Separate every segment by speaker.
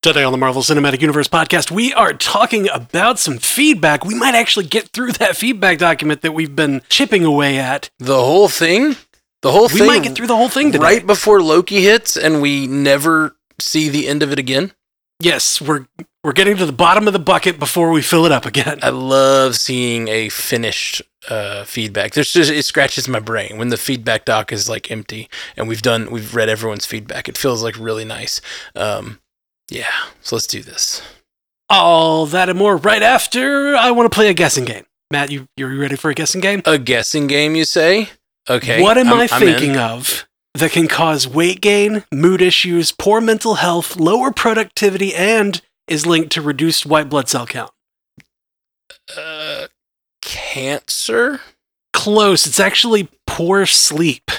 Speaker 1: Today on the Marvel Cinematic Universe podcast, we are talking about some feedback. We might actually get through that feedback document that we've been chipping away at.
Speaker 2: The whole thing? The whole
Speaker 1: We
Speaker 2: thing
Speaker 1: might get through the whole thing today.
Speaker 2: right before Loki hits and we never see the end of it again?
Speaker 1: Yes, we're we're getting to the bottom of the bucket before we fill it up again.
Speaker 2: I love seeing a finished uh, feedback. There's just it scratches my brain when the feedback doc is like empty and we've done we've read everyone's feedback. It feels like really nice. Um, yeah, so let's do this.
Speaker 1: All that and more right after I want to play a guessing game. Matt, you you ready for a guessing game?
Speaker 2: A guessing game, you say? Okay.
Speaker 1: What am
Speaker 2: I'm-
Speaker 1: I thinking of that can cause weight gain, mood issues, poor mental health, lower productivity, and is linked to reduced white blood cell count?
Speaker 2: Uh, cancer?
Speaker 1: Close. It's actually poor sleep.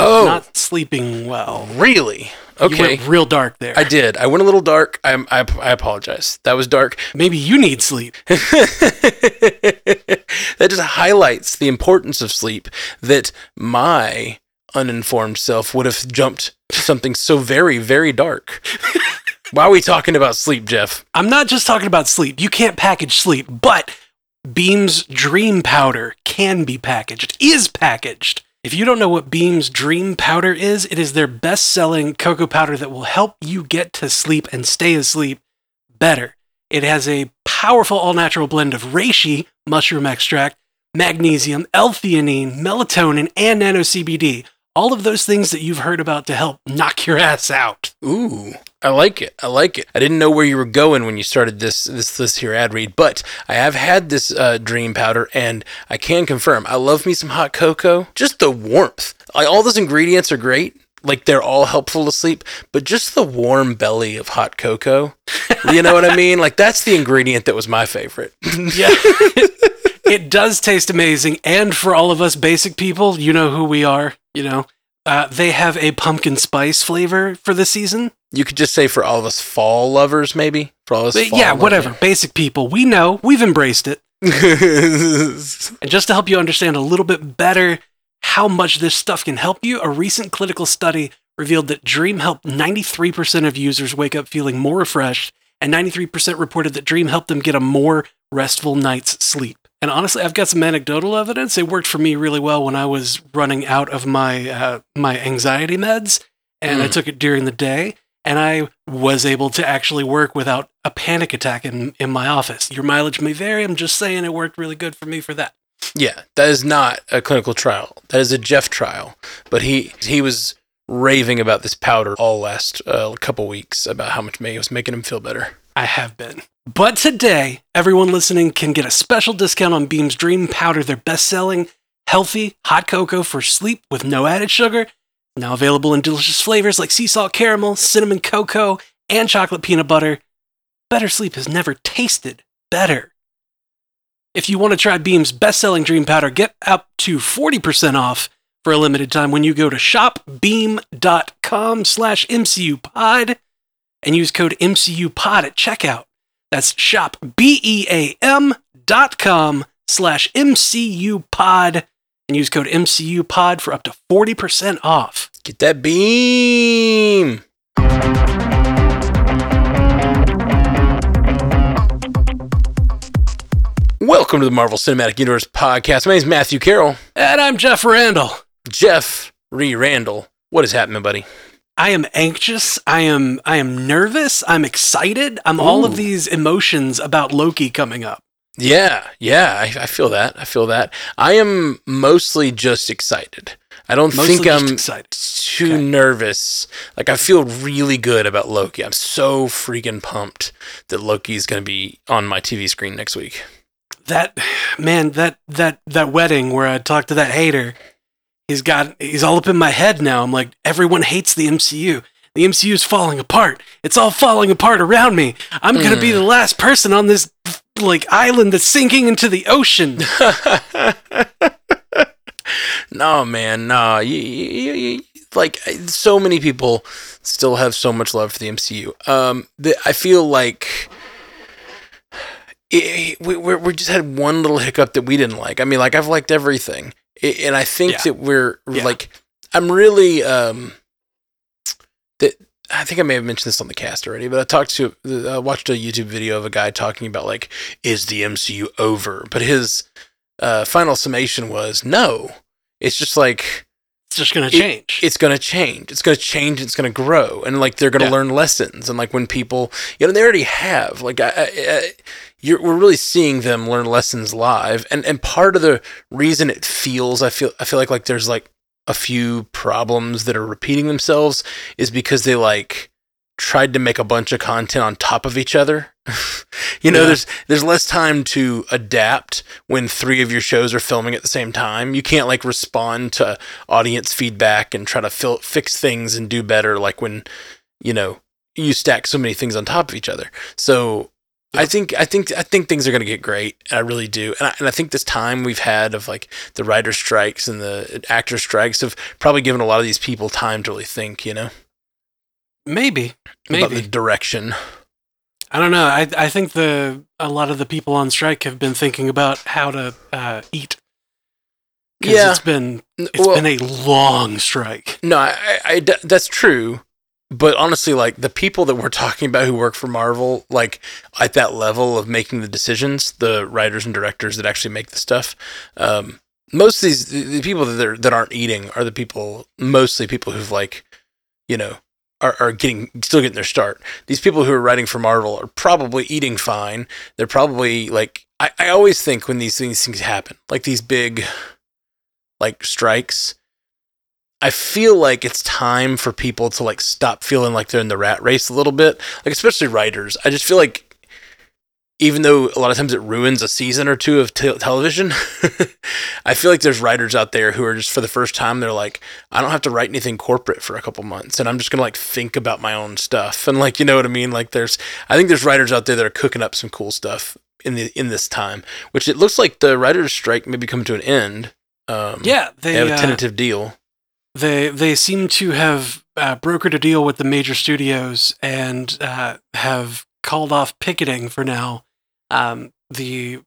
Speaker 2: Oh,
Speaker 1: Not sleeping well.
Speaker 2: really?
Speaker 1: You
Speaker 2: Okay.
Speaker 1: went real dark there.
Speaker 2: I did. I went a little dark. I, I, I apologize. That was dark.
Speaker 1: Maybe you need sleep.
Speaker 2: that just highlights the importance of sleep that my uninformed self would have jumped to something so very, very dark. Why are we talking about sleep, Jeff?
Speaker 1: I'm not just talking about sleep. You can't package sleep, but Beam's Dream Powder can be packaged, is packaged. If you don't know what Beam's Dream Powder is, it is their best selling cocoa powder that will help you get to sleep and stay asleep better. It has a powerful all natural blend of reishi, mushroom extract, magnesium, L theanine, melatonin, and nano CBD. All of those things that you've heard about to help knock your ass out.
Speaker 2: Ooh, I like it. I like it. I didn't know where you were going when you started this this this here ad read, but I have had this uh, dream powder, and I can confirm I love me some hot cocoa. Just the warmth. Like all those ingredients are great. Like they're all helpful to sleep, but just the warm belly of hot cocoa. You know what I mean? Like that's the ingredient that was my favorite.
Speaker 1: Yeah. it does taste amazing. And for all of us basic people, you know who we are, you know. Uh, they have a pumpkin spice flavor for the season.
Speaker 2: you could just say for all of us fall lovers, maybe for all of us.
Speaker 1: But yeah, whatever. Basic people. We know. We've embraced it. And just to help you understand a little bit better how much this stuff can help you, a recent clinical study revealed that Dream helped 93% of users wake up feeling more refreshed, and 93% reported that Dream helped them get a more restful night's sleep. And honestly, I've got some anecdotal evidence. It worked for me really well when I was running out of my uh, my anxiety meds, and I
Speaker 2: Mm.
Speaker 1: took it during the day, and I was able to actually work without a panic attack in in my office. Your mileage may vary. I'm just saying it worked really good for me for that.
Speaker 2: Yeah, that is not a clinical trial. That is a Jeff trial. But he he was raving about this powder all last uh, couple weeks about how much May was making him feel better.
Speaker 1: I have been. But today, everyone listening can get a special discount on Beam's Dream Powder, their best selling, healthy hot cocoa for sleep with no added sugar. Now available in delicious flavors like sea salt caramel, cinnamon cocoa, and chocolate peanut butter. Better sleep has never tasted better. If you want to try Beam's best selling Dream Powder, get up to 40% off for a limited time when you go to shopbeam.com slash MCUpod and use code MCUpod at checkout. That's shop B-E-A-M dot com slash MCUpod and use code MCUpod for up to 40% off.
Speaker 2: Get that beam. Welcome to the Marvel Cinematic Universe podcast. My name is Matthew Carroll.
Speaker 1: And I'm Jeff Randall.
Speaker 2: Jeff Ree Randall. What is happening, buddy?
Speaker 1: I am anxious. I am I am nervous. I'm excited. I'm all of these emotions about Loki coming up.
Speaker 2: Yeah, yeah, I, I feel that. I feel that. I am mostly just excited. I don't
Speaker 1: Mostly
Speaker 2: think I'm
Speaker 1: excited.
Speaker 2: too
Speaker 1: Okay.
Speaker 2: nervous. Like I feel really good about Loki. I'm so freaking pumped that Loki is going to be on my TV screen next week.
Speaker 1: That man, that that that wedding where I talked to that hater, he's got he's all up in my head now. I'm like, everyone hates the MCU. The MCU is falling apart. It's all falling apart around me. I'm gonna be
Speaker 2: Mm.
Speaker 1: the last person on this like island that's sinking into the ocean.
Speaker 2: no, man, no. You, you, you, like so many people still have so much love for the MCU. Um, the, I feel like it, we we we just had one little hiccup that we didn't like. I mean, like I've liked everything, I- and I think
Speaker 1: Yeah.
Speaker 2: that we're
Speaker 1: Yeah.
Speaker 2: like I'm really um that I think I may have mentioned this on the cast already, but I talked to, I watched a YouTube video of a guy talking about like, is the MCU over? But his uh, final summation was no. It's just like
Speaker 1: It's just going to change.
Speaker 2: It, it's going to change. It's going to change. It's going to grow, and like they're going to
Speaker 1: Yeah.
Speaker 2: learn lessons. And like when people, you know, they already have. Like, I, I, I, you're we're really seeing them learn lessons live, and and part of the reason it feels, I feel, I feel like like there's like a few problems that are repeating themselves is because they like tried to make a bunch of content on top of each other. you know,
Speaker 1: Yeah.
Speaker 2: there's there's less time to adapt when three of your shows are filming at the same time. You can't like respond to audience feedback and try to fil- fix things and do better like when you know you stack so many things on top of each other. So I think I think I think things are going to get great. I really do, and I, and I think this time we've had of like the writer strikes and the actor strikes have probably given a lot of these people time to really think. You know,
Speaker 1: maybe.
Speaker 2: about the direction.
Speaker 1: I don't know. I I think the a lot of the people on strike have been thinking about how to uh, eat.
Speaker 2: Yeah.
Speaker 1: it's been it's
Speaker 2: Well-
Speaker 1: been a long strike.
Speaker 2: No, I, I- that's true. But honestly, like the people that we're talking about who work for Marvel, like at that level of making the decisions, the writers and directors that actually make the stuff, um, most of these the, people that are, that aren't eating are the people, mostly people who've like, you know, are, are getting still getting their start. These people who are writing for Marvel are probably eating fine. They're probably like I, I always think when these these things happen, like these big like strikes, I feel like it's time for people to like stop feeling like they're in the rat race a little bit. Like especially writers. I just feel like even though a lot of times it ruins a season or two of te- television, I feel like there's writers out there who are just for the first time they're like, I don't have to write anything corporate for a couple months, and I'm just gonna like think about my own stuff and like you know what I mean. Like there's, I think there's writers out there that are cooking up some cool stuff in the in this time, which it looks like the writers' strike may be coming to an end. Um,
Speaker 1: Yeah, they
Speaker 2: they have a
Speaker 1: uh,
Speaker 2: tentative deal.
Speaker 1: They they seem to have uh, brokered a deal with the major studios and uh, have called off picketing for now. Um, the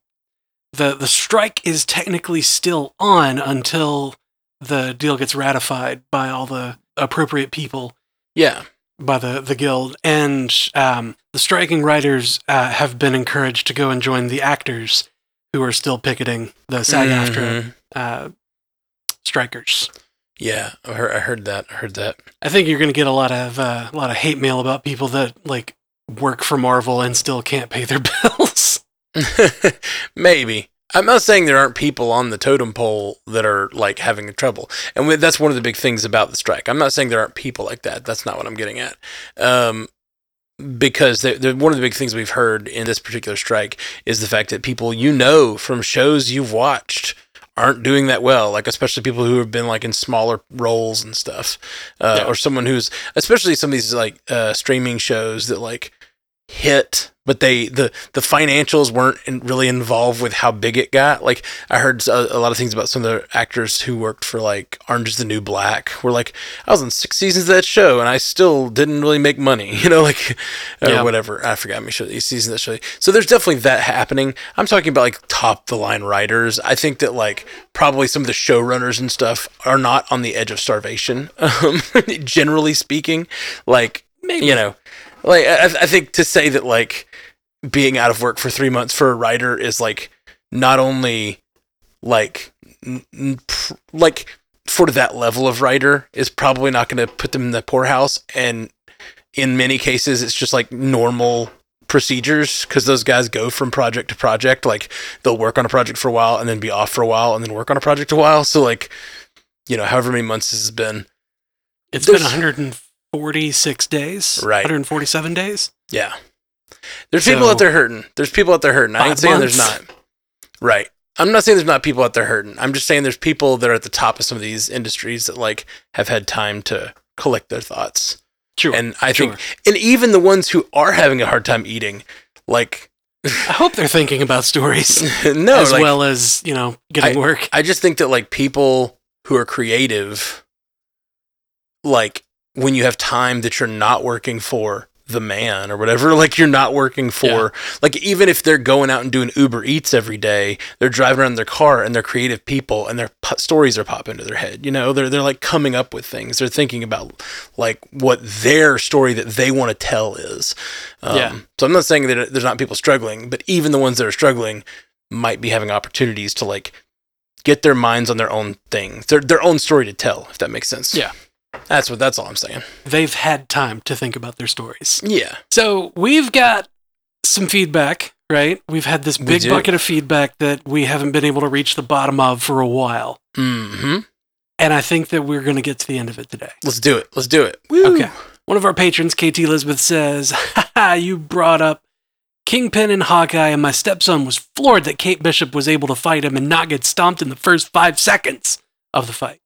Speaker 1: the the strike is technically still on until the deal gets ratified by all the appropriate people
Speaker 2: Yeah.
Speaker 1: by the the guild, and um, the striking writers uh, have been encouraged to go and join the actors who are still picketing the SAG-AFTRA
Speaker 2: Mhm.
Speaker 1: uh, strikers.
Speaker 2: Yeah, I heard, I heard that. I heard that.
Speaker 1: I think you're going to get a lot of uh, a lot of hate mail about people that like work for Marvel and still can't pay their bills.
Speaker 2: Maybe. I'm not saying there aren't people on the totem pole that are like having trouble, and that's one of the big things about the strike. I'm not saying there aren't people like that. That's not what I'm getting at. Um, because they they're, one of the big things we've heard in this particular strike is the fact that people you know from shows you've watched aren't doing that well. Like especially people who have been like in smaller roles and stuff, uh,
Speaker 1: Yeah.
Speaker 2: or someone who's especially some of these like uh, streaming shows that like hit but they the the financials weren't in, really involved with how big it got. Like i heard a, a lot of things about some of the actors who worked for like orange is the new black were like i was in six seasons of that show and i still didn't really make money you know like or
Speaker 1: Yeah.
Speaker 2: whatever. I forgot me show these seasons that show. So there's definitely that happening. I'm talking about like top the line writers. I think that like probably some of the showrunners and stuff are not on the edge of starvation um, generally speaking. Like
Speaker 1: Maybe.
Speaker 2: you know like I, I think to say that like being out of work for three months for a writer is like not only like n- pr- like for that level of writer is probably not going to put them in the poorhouse. And in many cases it's just like normal procedures because those guys go from project to project. Like they'll work on a project for a while and then be off for a while and then work on a project a while. So like you know however many months this has been.
Speaker 1: It's been
Speaker 2: There's-
Speaker 1: 146 days,
Speaker 2: Right.
Speaker 1: 147 days.
Speaker 2: Yeah. There's people out there hurting. There's people out there hurting. I ain't saying there's not. Right. I'm not saying there's not people out there hurting. I'm just saying there's people that are at the top of some of these industries that like have had time to collect their thoughts.
Speaker 1: Sure.
Speaker 2: And I
Speaker 1: sure.
Speaker 2: think and even the ones who are having a hard time eating, like
Speaker 1: I hope they're thinking about stories
Speaker 2: no,
Speaker 1: as
Speaker 2: like,
Speaker 1: well as you know getting work.
Speaker 2: I just think that like people who are creative, like when you have time that you're not working for the man or whatever. Like you're not working for
Speaker 1: Yeah.
Speaker 2: like even if they're going out and doing Uber Eats every day, they're driving around in their car and they're creative people and their po- stories are popping into their head. You know, they're they're like coming up with things. They're thinking about like what their story that they want to tell is. Um,
Speaker 1: Yeah.
Speaker 2: So I'm not saying that there's not people struggling, but even the ones that are struggling might be having opportunities to like get their minds on their own thing, their their own story to tell. If that makes sense.
Speaker 1: Yeah.
Speaker 2: That's what. That's all I'm saying.
Speaker 1: They've had time to think about their stories.
Speaker 2: Yeah.
Speaker 1: So we've got some feedback, right? We've had this big bucket of feedback that we haven't been able to reach the bottom of for a while.
Speaker 2: Mm-hmm.
Speaker 1: And I think that we're going to get to the end of it today.
Speaker 2: Let's do it. Let's do it. Woo.
Speaker 1: Okay. One of our patrons, KT Elizabeth, says, Haha, you brought up Kingpin and Hawkeye, and my stepson was floored that Kate Bishop was able to fight him and not get stomped in the first five seconds of the fight.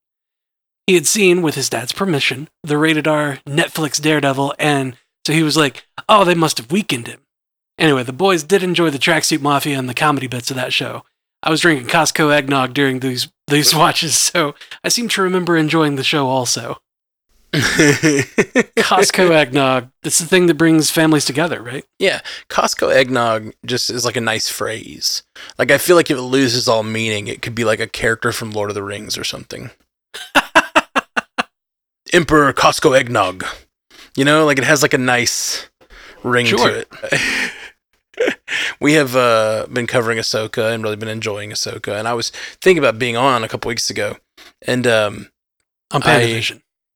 Speaker 1: He had seen, with his dad's permission, the rated R Netflix Daredevil, and so he was like, oh, they must have weakened him. Anyway, the boys did enjoy the Tracksuit Mafia and the comedy bits of that show. I was drinking Costco eggnog during these, these watches, so I seem to remember enjoying the show also. Costco eggnog. It's the thing that brings families together, right?
Speaker 2: yeah. Costco eggnog just is like a nice phrase. Like I feel like if it loses all meaning, it could be like a character from Lord of the Rings or something. Emperor Costco eggnog. You know, like it has like a nice ring
Speaker 1: Sure.
Speaker 2: to it. we have uh, been covering Ahsoka and really been enjoying Ahsoka, and I was thinking about being on a couple weeks ago, and um,
Speaker 1: On
Speaker 2: I-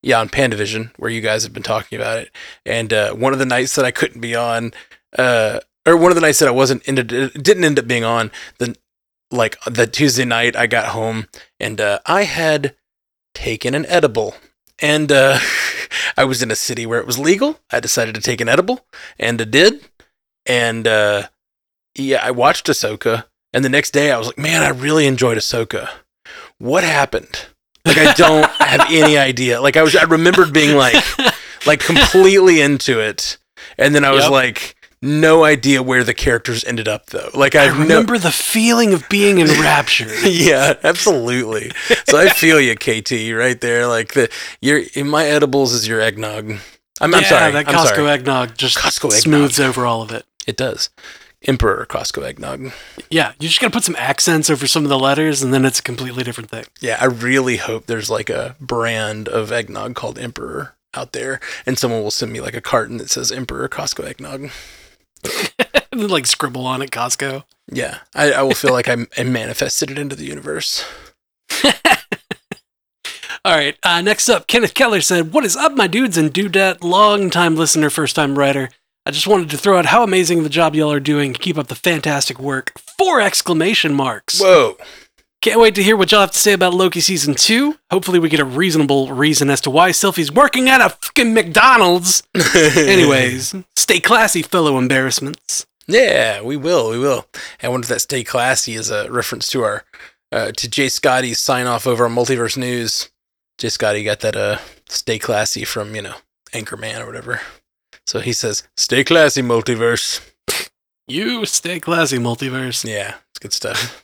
Speaker 2: yeah, on Pandavision, where you guys have been talking about it. And uh, one of the nights that I couldn't be on, uh, or one of the nights that I wasn't ended, didn't end up being on, the like the Tuesday night I got home and uh, I had taken an edible, and uh, I was in a city where it was legal. I decided to take an edible, and I did. And uh, yeah, I watched Ahsoka, and the next day I was like, man, I really enjoyed Ahsoka. What happened? Like I don't have any idea. Like I was, I remembered being like, like completely into it, and then I was
Speaker 1: Yep.
Speaker 2: like, no idea where the characters ended up though. Like
Speaker 1: I
Speaker 2: I no,
Speaker 1: remember the feeling of being enraptured.
Speaker 2: yeah, absolutely. So I feel you, KT, right there. Like the your in my edibles is your eggnog. I'm, I'm
Speaker 1: Yeah,
Speaker 2: sorry.
Speaker 1: That
Speaker 2: I'm
Speaker 1: Costco
Speaker 2: sorry.
Speaker 1: eggnog just
Speaker 2: Costco eggnog.
Speaker 1: smooths over all of it.
Speaker 2: It does. Emperor Costco eggnog.
Speaker 1: Yeah, you just got to put some accents over some of the letters, and then it's a completely different thing.
Speaker 2: Yeah, I really hope there's like a brand of eggnog called Emperor out there, and someone will send me like a carton that says Emperor Costco eggnog.
Speaker 1: And like scribble on it, Costco.
Speaker 2: Yeah, I, I will feel like I'm, I manifested it into the universe.
Speaker 1: All right. Uh, next up, Kenneth Keller said, "What is up, my dudes and dudette? Long time listener, first time writer. I just wanted to throw out how amazing the job y'all are doing. Keep up the fantastic work. Four exclamation marks.
Speaker 2: Whoa.
Speaker 1: Can't wait to hear what y'all have to say about Loki season two. Hopefully, we get a reasonable reason as to why Sylvie's working at a fucking McDonald's. Anyways, stay classy, fellow embarrassments.
Speaker 2: Yeah, we will. We will. I wonder if that "Stay Classy" is a reference to our uh, to Jay Scotty's sign off over on Multiverse News. Jay Scotty got that uh "Stay Classy" from you know Anchorman or whatever. So he says, "Stay classy, Multiverse."
Speaker 1: You stay classy, multiverse.
Speaker 2: Yeah, it's good stuff.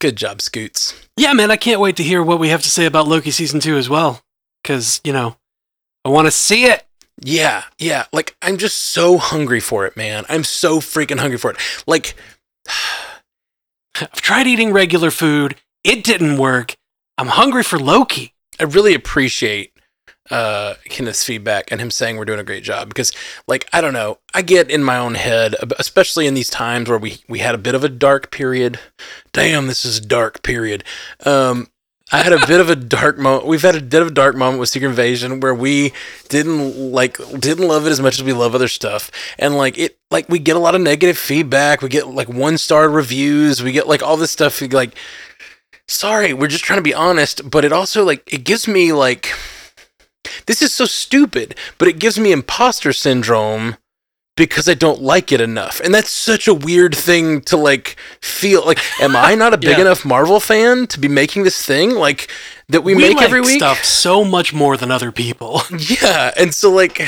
Speaker 2: Good job, Scoots.
Speaker 1: Yeah, man, I can't wait to hear what we have to say about Loki season two as well. Because, you know, I want to see it.
Speaker 2: Yeah, yeah. Like I'm just so hungry for it, man. I'm so freaking hungry for it. Like
Speaker 1: I've tried eating regular food, it didn't work. I'm hungry for Loki.
Speaker 2: I really appreciate uh Kenneth's feedback and him saying we're doing a great job. Because like I don't know I get in my own head especially in these times where we we had a bit of a dark period. Damn this is a dark period. Um I had a bit of a dark moment we've had a bit of a dark moment with Secret Invasion where we didn't like didn't love it as much as we love other stuff. And like it like we get a lot of negative feedback. We get like one star reviews. We get like all this stuff like sorry we're just trying to be honest but it also like it gives me like this is so stupid but it gives me imposter syndrome because I don't like it enough. And that's such a weird thing to like feel like am I not a big
Speaker 1: Yeah.
Speaker 2: enough Marvel fan to be making this thing like that we, make
Speaker 1: like
Speaker 2: every week?
Speaker 1: stuff so much more than other people.
Speaker 2: Yeah, and so like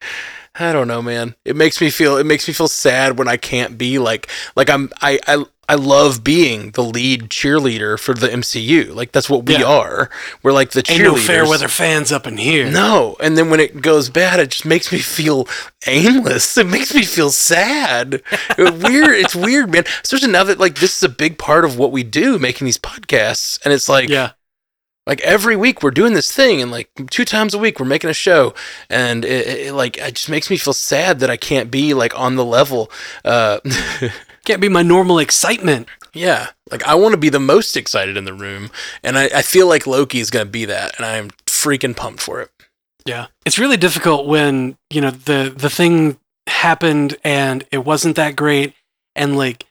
Speaker 2: I don't know, man. It makes me feel it makes me feel sad when I can't be like like I'm I I I love being the lead cheerleader for the MCU. Like that's what we
Speaker 1: Yeah.
Speaker 2: are. We're like the
Speaker 1: Ain't no fair weather fans up in here.
Speaker 2: No, and then when it goes bad, it just makes me feel aimless. It makes me feel sad. weird. It's weird, man. Especially now that like this is a big part of what we do, making these podcasts, and it's like
Speaker 1: Yeah.
Speaker 2: like every week we're doing this thing, and like two times a week we're making a show, and it, it, it, like it just makes me feel sad that I can't be like on the level. Uh,
Speaker 1: Can't be my normal excitement.
Speaker 2: yeah, like I want to be the most excited in the room, and I, I feel like Loki is gonna be that, and I'm freaking pumped for it.
Speaker 1: Yeah. It's really difficult when, you know, the the thing happened and it wasn't that great and like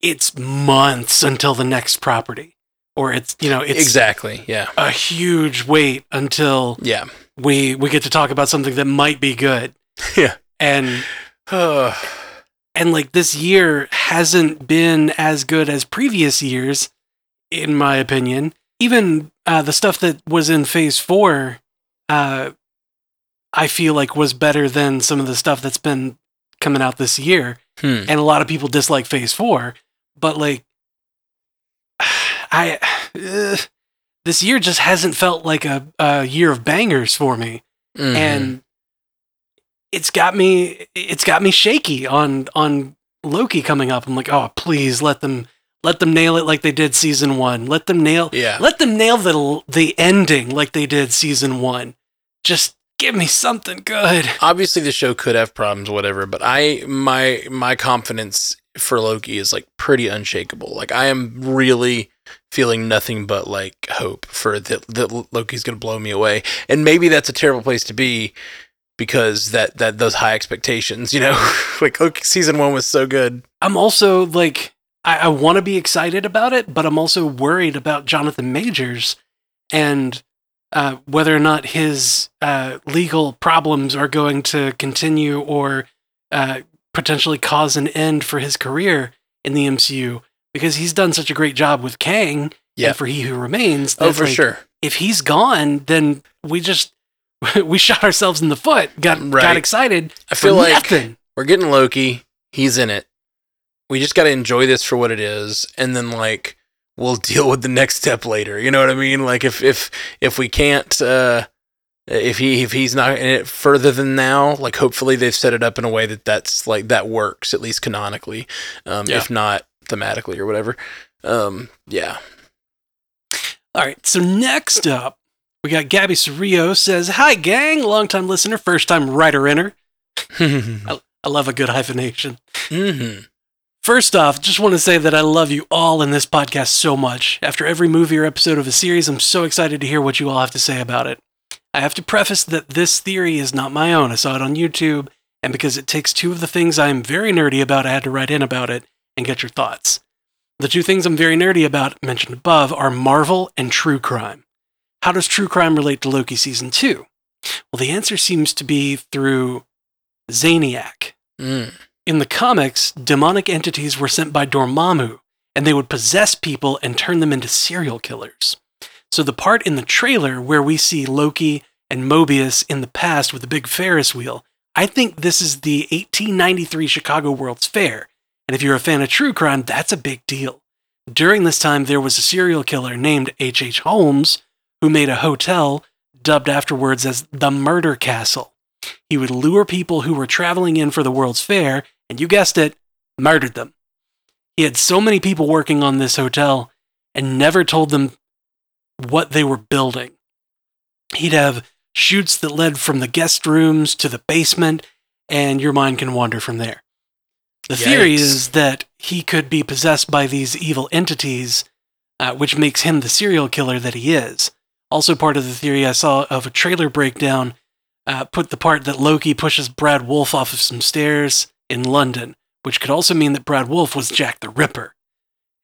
Speaker 1: it's months until the next property. Or it's, you know, it's
Speaker 2: exactly. Yeah.
Speaker 1: a huge wait until
Speaker 2: Yeah.
Speaker 1: we we get to talk about something that might be good.
Speaker 2: Yeah.
Speaker 1: And
Speaker 2: Uh,
Speaker 1: and like this year hasn't been as good as previous years in my opinion even uh, the stuff that was in phase four uh, i feel like was better than some of the stuff that's been coming out this year
Speaker 2: hmm.
Speaker 1: and a lot of people dislike phase four but like i uh, this year just hasn't felt like a, a year of bangers for me
Speaker 2: Mhm.
Speaker 1: and it's got me it's got me shaky on on Loki coming up. I'm like, oh please let them let them nail it like they did season one. Let them nail
Speaker 2: yeah.
Speaker 1: let them nail the the ending like they did season one. Just give me something good.
Speaker 2: Obviously, the show could have problems, whatever. But I, my, my confidence for Loki is like pretty unshakable. Like I am really feeling nothing but like hope for that that Loki's gonna blow me away. And maybe that's a terrible place to be because that that those high expectations, you know, like Loki season one was so good.
Speaker 1: I'm also like I, I want to be excited about it, but I'm also worried about Jonathan Majors and uh, whether or not his uh, legal problems are going to continue or uh, potentially cause an end for his career in the MCU because he's done such a great job with Kang
Speaker 2: Yeah.
Speaker 1: and for He Who Remains.
Speaker 2: Oh, for
Speaker 1: like,
Speaker 2: sure.
Speaker 1: If he's gone, then we just we shot ourselves in the foot. Got
Speaker 2: Right.
Speaker 1: got excited.
Speaker 2: I feel like
Speaker 1: nothing.
Speaker 2: we're getting Loki. He's in it. We just got to enjoy this for what it is, and then like we'll deal with the next step later. You know what I mean? Like if if if we can't, uh, if he if he's not in it further than now, like hopefully they've set it up in a way that that's like that works at least canonically, um,
Speaker 1: Yeah.
Speaker 2: if not thematically or whatever. Um, yeah.
Speaker 1: All right, so next up, we got Gabby Cerrillo says, Hi, gang, longtime listener, first time writer inner.
Speaker 2: mm-hmm.
Speaker 1: I love a good hyphenation. First off, just want to say that I love you all in this podcast so much. After every movie or episode of a series, I'm so excited to hear what you all have to say about it. I have to preface that this theory is not my own. I saw it on YouTube, and because it takes two of the things I am very nerdy about, I had to write in about it and get your thoughts. The two things I'm very nerdy about, mentioned above, are Marvel and true crime. How does true crime relate to Loki season 2? Well, the answer seems to be through Zaniac.
Speaker 2: Mm.
Speaker 1: In the comics, demonic entities were sent by Dormammu, and they would possess people and turn them into serial killers. So the part in the trailer where we see Loki and Mobius in the past with the big Ferris wheel, I think this is the 1893 Chicago World's Fair. And if you're a fan of true crime, that's a big deal. During this time, there was a serial killer named H.H. H. Holmes who made a hotel dubbed afterwards as the Murder Castle. He would lure people who were traveling in for the World's Fair, and you guessed it, murdered them. He had so many people working on this hotel and never told them what they were building. He'd have chutes that led from the guest rooms to the basement, and your mind can wander from there. The theory is that he could be possessed by these evil entities, uh, which makes him the serial killer that he is. Also, part of the theory I saw of a trailer breakdown uh, put the part that Loki pushes Brad Wolfe off of some stairs in London, which could also mean that Brad Wolfe was Jack the Ripper.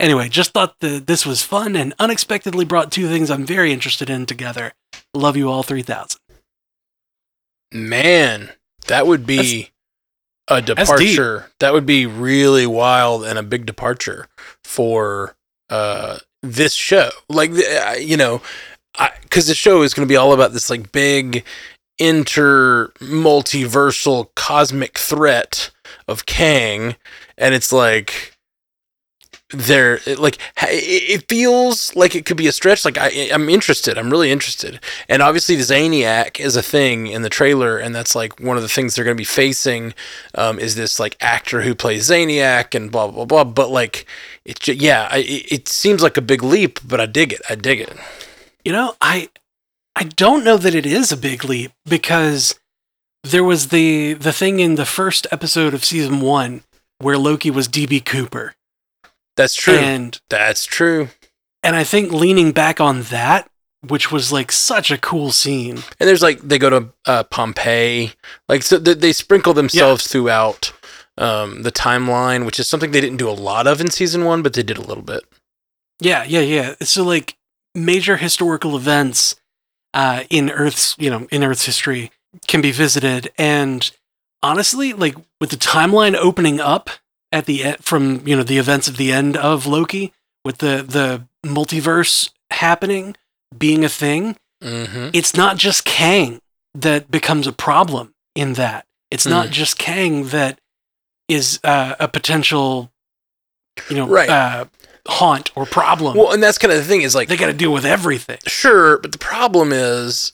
Speaker 1: Anyway, just thought that this was fun and unexpectedly brought two things I'm very interested in together. Love you all 3000.
Speaker 2: Man, that would be a
Speaker 1: that's deep.
Speaker 2: departure. That would be really wild and a big departure for uh this show. Like uh, you know, because the show is going to be all about this like big inter multiversal cosmic threat of Kang, and it's like there like it feels like it could be a stretch like I, i'm interested i'm really interested. And obviously the zaniac is a thing in the trailer and that's like one of the things they're going to be facing um, is this like actor who plays zaniac and blah blah blah. But like it yeah I, it seems like a big leap but i dig it i dig it
Speaker 1: You know, I I don't know that it is a big leap because there was the the thing in the first episode of season 1 where Loki was DB Cooper.
Speaker 2: that's true
Speaker 1: And
Speaker 2: that's true
Speaker 1: and I think leaning back on that, which was like such a cool scene.
Speaker 2: and there's like they go to uh, pompeii like so they, they sprinkle themselves throughout um, the timeline which is something they didn't do a lot of in season one but they did a little bit
Speaker 1: Yeah, yeah, yeah. So like major historical events uh, in Earth's, you know, in Earth's history can be visited, and honestly, like with the timeline opening up at the e- from you know the events of the end of Loki, with the the multiverse happening being a thing,
Speaker 2: mm-hmm.
Speaker 1: it's not just Kang that becomes a problem in that. It's not just Kang that is uh, a potential, you know,
Speaker 2: Right.
Speaker 1: uh, haunt or problem
Speaker 2: well and that's kind of the thing is like
Speaker 1: they got to deal with everything.
Speaker 2: Sure, but the problem is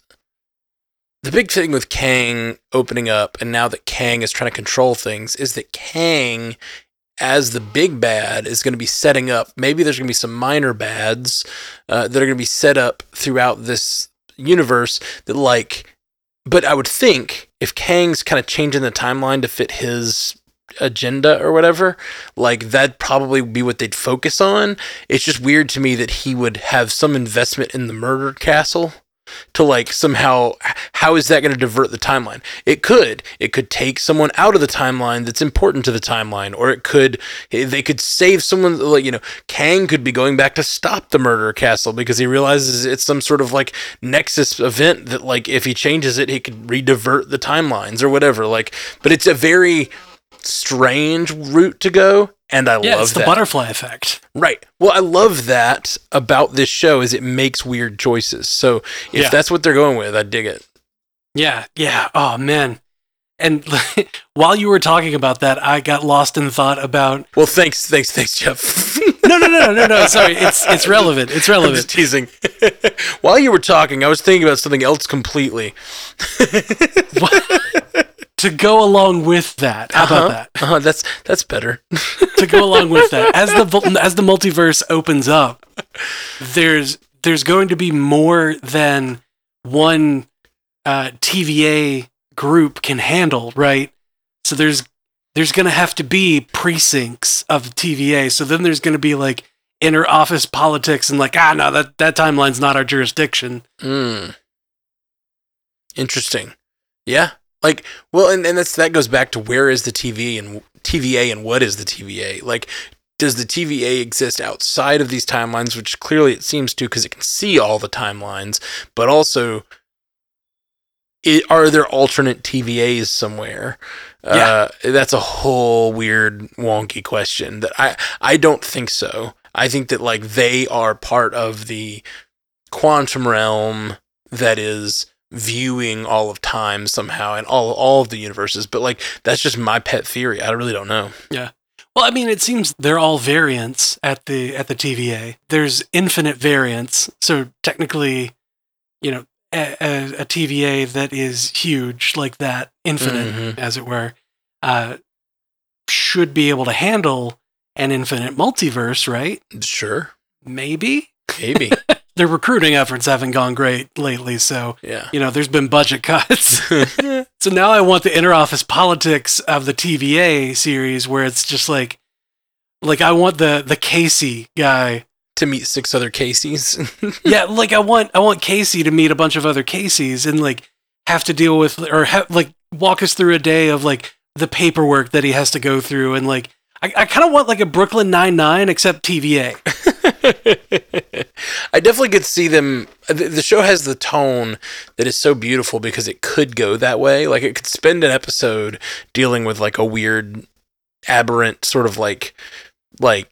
Speaker 2: the big thing with Kang opening up, and now that Kang is trying to control things, is that Kang, as the big bad, is going to be setting up. Maybe there's going to be some minor bads uh, that are going to be set up throughout this universe that, like, but I would think if Kang's kind of changing the timeline to fit his agenda or whatever, like that'd probably be what they'd focus on. It's just weird to me that he would have some investment in the murder castle to like somehow how is that going to divert the timeline it could it could take someone out of the timeline that's important to the timeline or it could they could save someone like you know kang could be going back to stop the murder castle because he realizes it's some sort of like nexus event that like if he changes it he could redivert the timelines or whatever like but it's a very strange route to go and i
Speaker 1: Yeah,
Speaker 2: love
Speaker 1: it's the
Speaker 2: that
Speaker 1: butterfly effect.
Speaker 2: Right. Well, I love that about this show is it makes weird choices. So if
Speaker 1: Yeah.
Speaker 2: that's what they're going with, I dig it.
Speaker 1: Yeah, yeah. Oh man. And while you were talking about that, I got lost in thought about
Speaker 2: Well, thanks, thanks, thanks, Jeff.
Speaker 1: no, no, no, no, no. No. Sorry, it's it's relevant. It's
Speaker 2: I'm
Speaker 1: relevant.
Speaker 2: just teasing. While you were talking, I was thinking about something else completely.
Speaker 1: To go along with that. How about that?
Speaker 2: Uh-huh, that's that's better.
Speaker 1: to go along with that as the as the multiverse opens up there's there's going to be more than one uh, TVA group can handle right so there's there's going to have to be precincts of TVA so then there's going to be like inner office politics and like ah no that that timeline's not our jurisdiction
Speaker 2: Mm. Interesting. Yeah. Like, well, and, and that's that goes back to where is the TV and TVA and what is the TVA? Like, does the TVA exist outside of these timelines? Which clearly it seems to because it can see all the timelines, but also. It, are there alternate TVAs somewhere? Uh, that's a whole weird, wonky question. That I I don't think so. I think that like they are part of the quantum realm that is viewing all of time somehow and all all of the universes but like that's just my pet theory i really don't know Yeah.
Speaker 1: Well, I mean, it seems they're all variants at the at the TVA. There's infinite variants, so technically, you know, a, a, a TVA that is huge like that, infinite,
Speaker 2: Mhm.
Speaker 1: as it were, uh, should be able to handle an infinite multiverse, right?
Speaker 2: sure
Speaker 1: Maybe
Speaker 2: maybe
Speaker 1: their recruiting efforts haven't gone great lately, so
Speaker 2: yeah
Speaker 1: you know, there's been budget cuts. So now I want the interoffice politics of the TVA series where it's just like like I want the the Casey guy.
Speaker 2: to meet six other caseys
Speaker 1: Yeah, like I want I want Casey to meet a bunch of other Caseys and like have to deal with or ha- like walk us through a day of like the paperwork that he has to go through and like I, I kind of want like a Brooklyn Nine Nine except TVA.
Speaker 2: I definitely could see them. The, show has the tone that is so beautiful because it could go that way. Like it could spend an episode dealing with like a weird, aberrant sort of like, like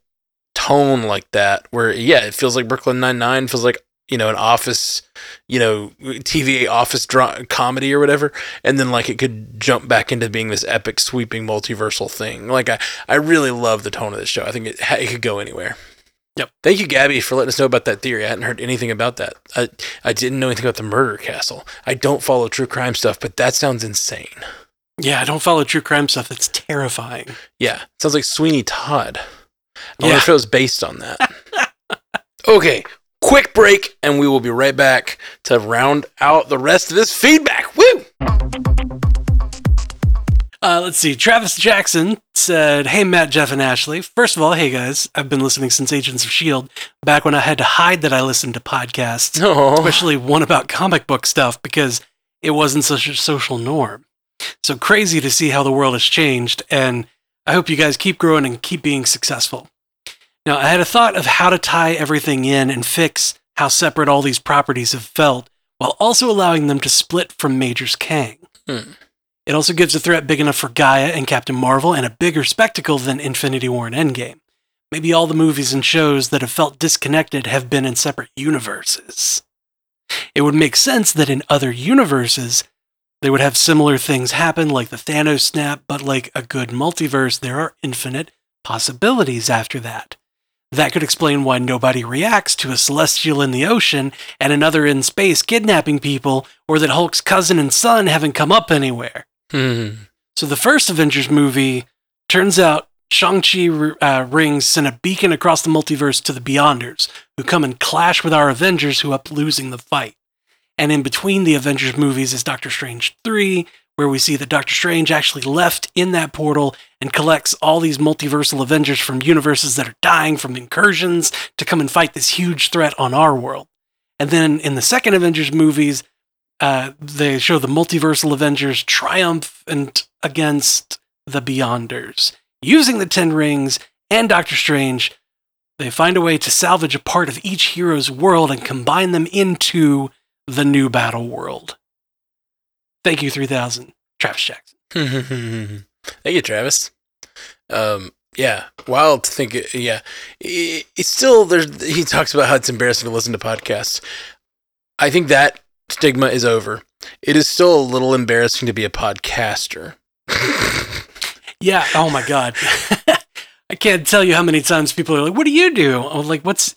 Speaker 2: tone like that. Where yeah, it feels like Brooklyn Nine Nine feels like you know, an office, you know, TVA office dra- comedy or whatever, and then like it could jump back into being this epic, sweeping, multiversal thing. Like I, I really love the tone of this show. I think it, it could go anywhere.
Speaker 1: Yep.
Speaker 2: Thank you, Gabby, for letting us know about that theory. I hadn't heard anything about that. I, I didn't know anything about the murder castle. I don't follow true crime stuff, but that sounds insane.
Speaker 1: Yeah, I don't follow true crime stuff. It's terrifying.
Speaker 2: Yeah, sounds like Sweeney Todd. I wonder
Speaker 1: Yeah.
Speaker 2: if it was based on that. okay, quick break, and we will be right back to round out the rest of this feedback. Woo!
Speaker 1: Uh, let's see. Travis Jackson said, Hey, Matt, Jeff, and Ashley. First of all, hey, guys. I've been listening since Agents of S.H.I.E.L.D., back when I had to hide that I listened to podcasts,
Speaker 2: Oh,
Speaker 1: especially one about comic book stuff, because it wasn't such a social norm. So crazy to see how the world has changed, and I hope you guys keep growing and keep being successful. Now, I had a thought of how to tie everything in and fix how separate all these properties have felt, while also allowing them to split from Major's Kang.
Speaker 2: Hmm.
Speaker 1: It also gives a threat big enough for Gaia and Captain Marvel and a bigger spectacle than Infinity War and Endgame. Maybe all the movies and shows that have felt disconnected have been in separate universes. It would make sense that in other universes, they would have similar things happen, like the Thanos snap, but like a good multiverse, there are infinite possibilities after that. That could explain why nobody reacts to a celestial in the ocean and another in space kidnapping people, or that Hulk's cousin and son haven't come up anywhere.
Speaker 2: Hmm.
Speaker 1: So the first Avengers movie turns out Shang-Chi uh, rings send a beacon across the multiverse to the Beyonders, who come and clash with our Avengers who up losing the fight. And in between the Avengers movies is Doctor Strange 3, where we see that Doctor Strange actually left in that portal and collects all these multiversal Avengers from universes that are dying from incursions to come and fight this huge threat on our world. And then in the second Avengers movies, uh, they show the multiversal Avengers triumph and against the Beyonders. Using the Ten Rings and Doctor Strange, they find a way to salvage a part of each hero's world and combine them into the new battle world. Thank you, 3000. Travis Jackson.
Speaker 2: Thank you, Travis. Um, yeah, wild to think. it- Yeah, I- it's still there's. He talks about how it's embarrassing to listen to podcasts. I think that stigma is over. It is still a little embarrassing to be a podcaster.
Speaker 1: Yeah, oh my God. I can't tell you how many times people are like, What do you do? I'm like, What's.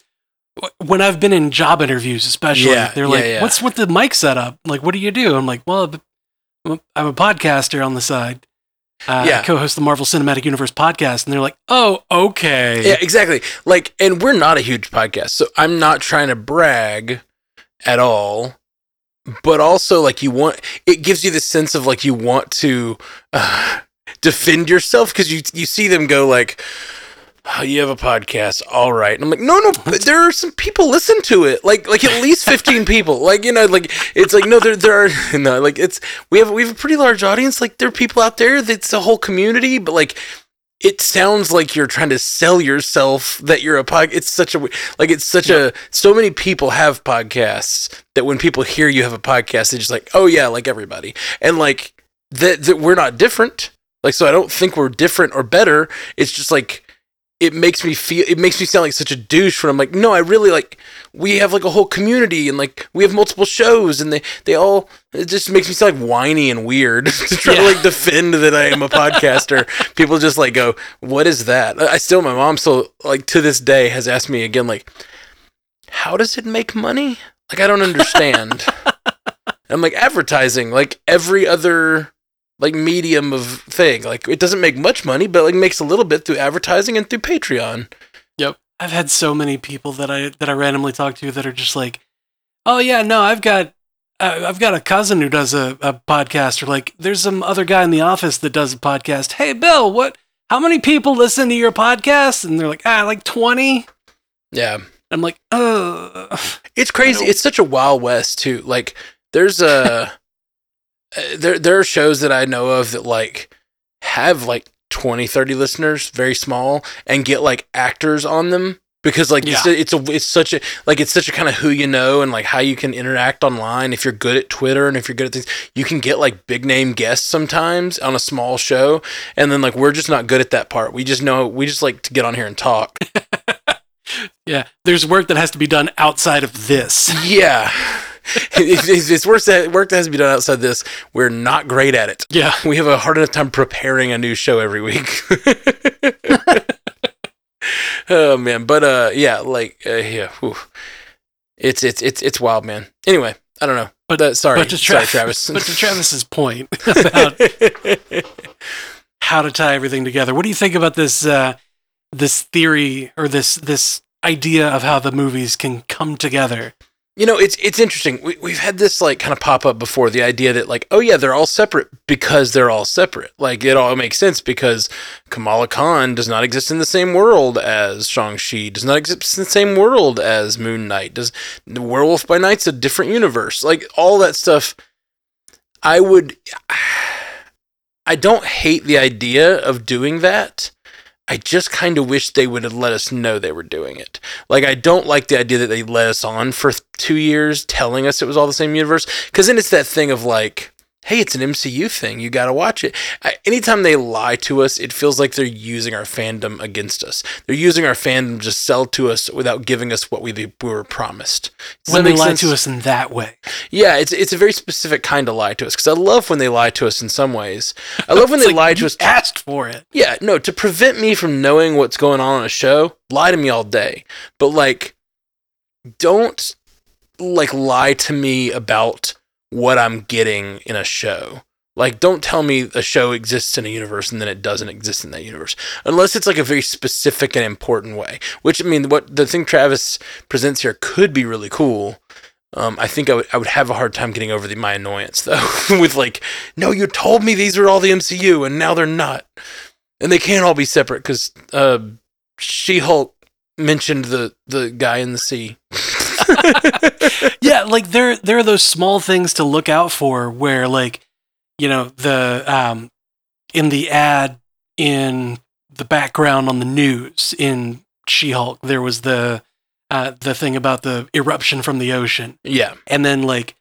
Speaker 1: When I've been in job interviews, especially,
Speaker 2: Yeah,
Speaker 1: they're
Speaker 2: yeah,
Speaker 1: like,
Speaker 2: yeah.
Speaker 1: "What's with the mic setup? Like, what do you do?" I'm like, "Well, I'm a, I'm a podcaster on the side. Uh,
Speaker 2: Yeah.
Speaker 1: I co-host the Marvel Cinematic Universe podcast," and they're like, "Oh, okay."
Speaker 2: Yeah, exactly. Like, and we're not a huge podcast, so I'm not trying to brag at all. But also, like, you want it gives you the sense of like you want to uh, defend yourself because you you see them go like. Oh, you have a podcast, all right. And I'm like, no, no, but there are some people listen to it, like, like at least 15 people, like, you know, like it's like no, there, there are no, like it's we have we have a pretty large audience, like there are people out there that's a whole community, but like it sounds like you're trying to sell yourself that you're a pod. It's such a like it's such a so many people have podcasts that when people hear you have a podcast, they're just like, oh yeah, like everybody, and like that that we're not different. Like so, I don't think we're different or better. It's just like it makes me feel it makes me sound like such a douche when I'm like, no, I really like we have like a whole community and like we have multiple shows and they they all it just makes me sound like whiny and weird to try to like defend that I am a podcaster. People just like go, what is that? I still my mom still like to this day has asked me again like, how does it make money? Like I don't understand. I'm like advertising like every other like medium of thing. Like it doesn't make much money, but like makes a little bit through advertising and through Patreon. Yep.
Speaker 1: I've had so many people that I that I randomly talk to that are just like, "Oh yeah, no, I've got I've got a cousin who does a, a podcast, or like there's some other guy in the office that does a podcast. Hey, Bill, what? How many people listen to your podcast? And they're like, ah, like twenty.
Speaker 2: Yeah.
Speaker 1: I'm like, uh,
Speaker 2: It's crazy. It's such a wild west too. Like there's a Uh, there there are shows that I know of that like have like 20 30 listeners, very small and get like actors on them because like it's, a, it's a it's such a like it's such a kind of who you know and like how you can interact online if you're good at Twitter and if you're good at things you can get like big name guests sometimes on a small show and then like we're just not good at that part. We just know we just like to get on here and talk.
Speaker 1: Yeah, there's work that has to be done outside of this.
Speaker 2: Yeah. if it's work that work that has to be done outside this, we're not great at it.
Speaker 1: Yeah.
Speaker 2: We have a hard enough time preparing a new show every week. oh man, but uh, yeah, like uh, yeah, whew. it's it's it's it's wild, man. Anyway, I don't know.
Speaker 1: But-
Speaker 2: Uh, sorry,
Speaker 1: but to Tra-
Speaker 2: sorry, Travis.
Speaker 1: But to Travis's point about how to tie everything together, what do you think about this uh, this theory or this this idea of how the movies can come together?
Speaker 2: You know, it's it's interesting. We, we've had this like kind of pop up before. The idea that like, oh yeah, they're all separate because they're all separate. Like it all makes sense because Kamala Khan does not exist in the same world as Shang Chi. Does not exist in the same world as Moon Knight. Does the Werewolf by Night's a different universe? Like all that stuff. I would. I don't hate the idea of doing that. I just kind of wish they would have let us know they were doing it. Like, I don't like the idea that they let us on for two years telling us it was all the same universe. Because then it's that thing of like, hey, it's an MCU thing. You got to watch it. I, anytime they lie to us, it feels like they're using our fandom against us. They're using our fandom to sell to us without giving us what we, we were promised. Does
Speaker 1: when they lie
Speaker 2: sense?
Speaker 1: to us in that way.
Speaker 2: Yeah, it's it's a very specific kind of lie to us because I love when they lie to us in some ways. I love when they
Speaker 1: like,
Speaker 2: lie to us.
Speaker 1: asked for it.
Speaker 2: Yeah, no, to prevent me from knowing what's going on on a show, lie to me all day. But like don't like lie to me about what I'm getting in a show. Like don't tell me a show exists in a universe and then it doesn't exist in that universe. Unless it's like a very specific and important way. Which I mean what the thing Travis presents here could be really cool. Um, I think I would I would have a hard time getting over the my annoyance though with like, no, you told me these were all the MCU and now they're not, and they can't all be separate because uh, She Hulk mentioned the the guy in the sea.
Speaker 1: yeah, like there there are those small things to look out for where like you know the um in the ad in the background on the news in She-Hulk there was the uh the thing about the eruption from the ocean.
Speaker 2: Yeah,
Speaker 1: and then like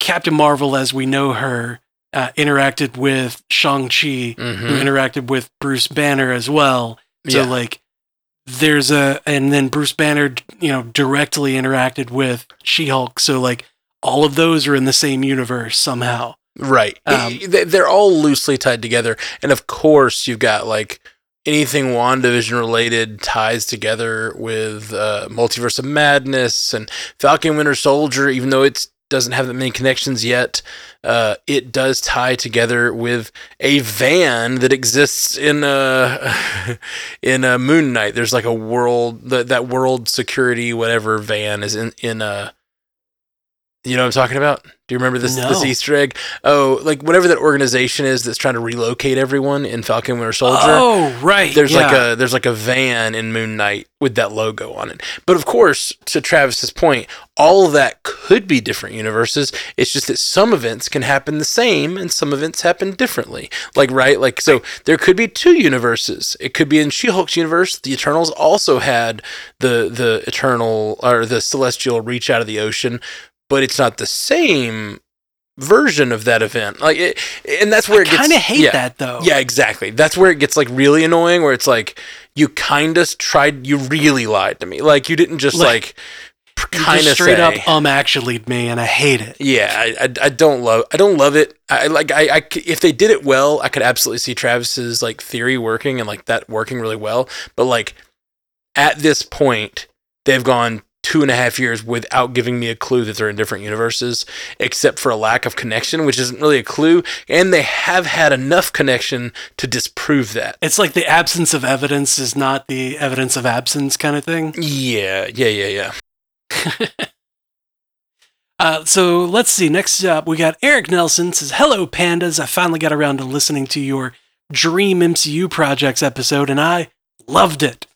Speaker 1: Captain Marvel as we know her uh, interacted with Shang-Chi who
Speaker 2: hmm
Speaker 1: interacted with Bruce Banner as well. So
Speaker 2: yeah,
Speaker 1: like there's a and then Bruce Banner, you know, directly interacted with She-Hulk. So like all of those are in the same universe somehow.
Speaker 2: right.
Speaker 1: um,
Speaker 2: They- They're all loosely tied together, and of course you've got like anything WandaVision related ties together with uh, Multiverse of Madness and Falcon Winter Soldier, even though it doesn't have that many connections yet. Uh, it does tie together with a van that exists in a in uh, Moon Knight. There's like a world that that world security whatever van is in in uh you know what I'm talking about? Do you remember this this
Speaker 1: No.
Speaker 2: Easter egg? Oh, like whatever that organization is that's trying to relocate everyone in Falcon Winter Soldier.
Speaker 1: Oh, right.
Speaker 2: There's like a there's like a van in Moon Knight with that logo on it. But of course, to Travis's point, all of that could be different universes. It's just that some events can happen the same and some events happen differently. Like right, like so there could be two universes. It could be in She-Hulk's universe. The Eternals also had the the Eternal or the Celestial reach out of the ocean, but it's not the same version of that event. Like it, and that's where
Speaker 1: I
Speaker 2: it gets I
Speaker 1: kind of hate
Speaker 2: yeah.
Speaker 1: that though.
Speaker 2: Yeah, exactly. That's where it gets like really annoying. Where it's like you kind of tried, you really lied to me. Like you didn't just
Speaker 1: Like,
Speaker 2: like kind of
Speaker 1: straight
Speaker 2: say.
Speaker 1: up um actually me, and I hate it.
Speaker 2: yeah, I, I, I don't love I don't love it. I like I, I if they did it well, I could absolutely see Travis's like theory working and like that working really well. But like at this point, they've gone two and a half years without giving me a clue that they're in different universes, except for a lack of connection, which isn't really a clue. And they have had enough connection to disprove that.
Speaker 1: It's like the absence of evidence is not the evidence of absence kind of thing.
Speaker 2: Yeah, yeah, yeah, yeah.
Speaker 1: Uh, so let's see. Next up, we got Eric Nelson says, "Hello, pandas. I finally got around to listening to your Dream MCU projects episode, and I loved it.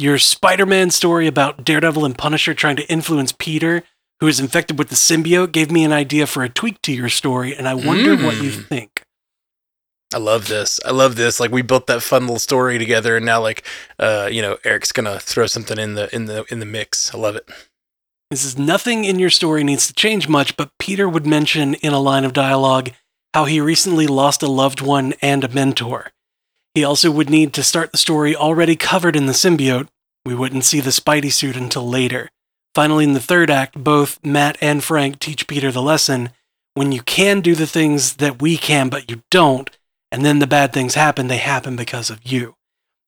Speaker 1: Your Spider-Man story about Daredevil and Punisher trying to influence Peter, who is infected with the symbiote, gave me an idea for a tweak to your story, and I wonder what you
Speaker 2: Mm.
Speaker 1: think."
Speaker 2: I love this. I love this. Like we built that fun little story together, and now like, uh, you know, Eric's gonna throw something in the in the in the mix. I love it.
Speaker 1: This is nothing in your story needs to change much, but Peter would mention in a line of dialogue how he recently lost a loved one and a mentor. He also would need to start the story already covered in the symbiote, We wouldn't see the Spidey suit until later. Finally, in the third act, both Matt and Frank teach Peter the lesson when you can do the things that we can, but you don't, and then the bad things happen, they happen because of you.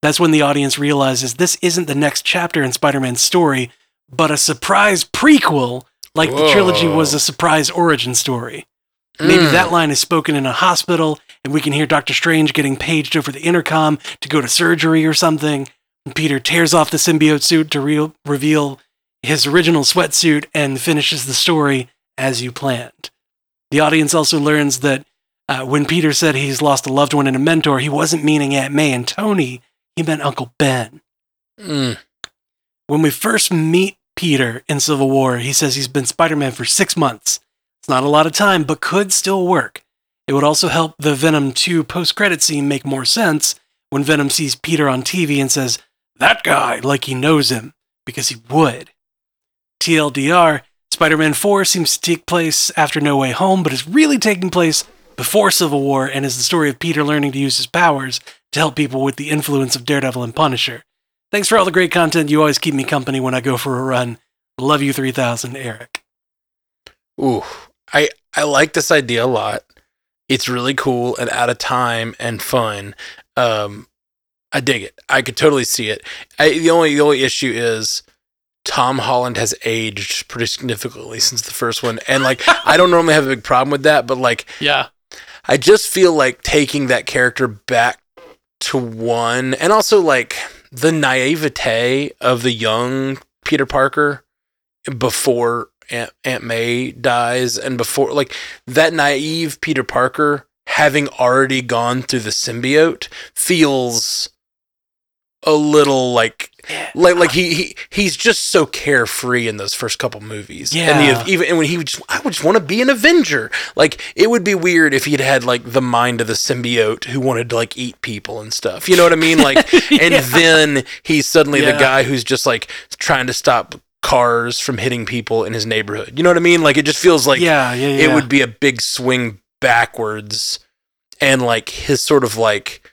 Speaker 1: That's when the audience realizes this isn't the next chapter in Spider Man's story, but a surprise prequel, like the trilogy was a surprise origin story. Maybe
Speaker 2: Mm.
Speaker 1: that line is spoken in a hospital, and we can hear Doctor Strange getting paged over the intercom to go to surgery or something. And Peter tears off the symbiote suit to re- reveal his original sweatsuit and finishes the story as you planned. The audience also learns that uh, when Peter said he's lost a loved one and a mentor, he wasn't meaning Aunt May and Tony, he meant Uncle Ben.
Speaker 2: Mm.
Speaker 1: When we first meet Peter in Civil War, he says he's been Spider Man for six months. It's not a lot of time, but could still work. It would also help the Venom 2 post credit scene make more sense when Venom sees Peter on TV and says, That guy, like he knows him, because he would. TLDR, Spider Man 4 seems to take place after No Way Home, but is really taking place before Civil War and is the story of Peter learning to use his powers to help people with the influence of Daredevil and Punisher. Thanks for all the great content. You always keep me company when I go for a run. Love you 3000, Eric.
Speaker 2: Ooh, I I like this idea a lot. It's really cool and out of time and fun. Um, I dig it. I could totally see it. I, the only the only issue is Tom Holland has aged pretty significantly since the first one, and like I don't normally have a big problem with that, but like
Speaker 1: Yeah.
Speaker 2: I just feel like taking that character back to one, and also like the naivete of the young Peter Parker before Aunt, Aunt May dies, and before like that naive Peter Parker having already gone through the symbiote feels a little like like like he, he he's just so carefree in those first couple movies.
Speaker 1: Yeah.
Speaker 2: and the, even and when he would just I would just want to be an Avenger. Like it would be weird if he'd had like the mind of the symbiote who wanted to like eat people and stuff. You know what I mean? Like and
Speaker 1: Yeah.
Speaker 2: then he's suddenly
Speaker 1: Yeah.
Speaker 2: the guy who's just like trying to stop cars from hitting people in his neighborhood. You know what I mean? Like it just feels like
Speaker 1: yeah, yeah, yeah.
Speaker 2: it would be a big swing backwards and like his sort of like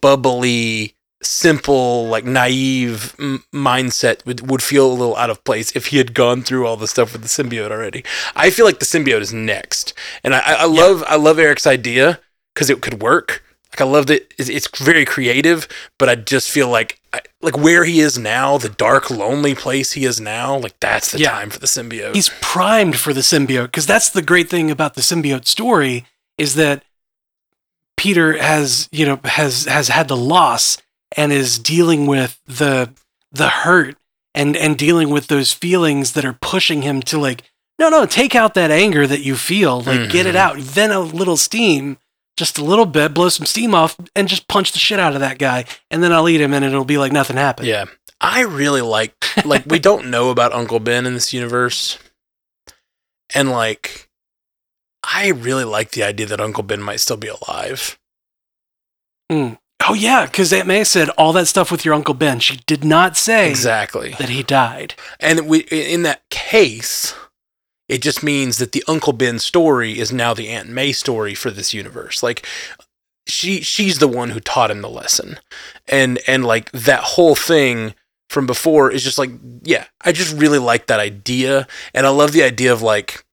Speaker 2: bubbly simple like naive m- mindset would, would feel a little out of place if he had gone through all the stuff with the symbiote already. I feel like the symbiote is next. And i, I I love i love eric's idea because it could work. Like i loved it. It's, it's very creative but i just feel like I, like where he is now the dark lonely place he is now like that's the
Speaker 1: Yeah.
Speaker 2: time for the symbiote.
Speaker 1: He's primed for the symbiote because that's the great thing about the symbiote story is that Peter has you know has has had the loss and is dealing with the the hurt and and dealing with those feelings that are pushing him to like no no take out that anger that you feel like get it
Speaker 2: Mhm.
Speaker 1: out then a little steam just a little bit blow some steam off and just punch the shit out of that guy and then I'll eat him and it'll be like nothing happened
Speaker 2: Yeah. I really like like we don't know about Uncle Ben in this universe. And like I really like the idea that Uncle Ben might still be alive.
Speaker 1: Oh yeah because Aunt May said all that stuff with your Uncle Ben she did not say
Speaker 2: Exactly.
Speaker 1: that he died
Speaker 2: And we in that case it just means that the Uncle Ben story is now the Aunt May story for this universe. Like she she's the one who taught him the lesson. And and like that whole thing from before is just like yeah, I just really like that idea and I love the idea of like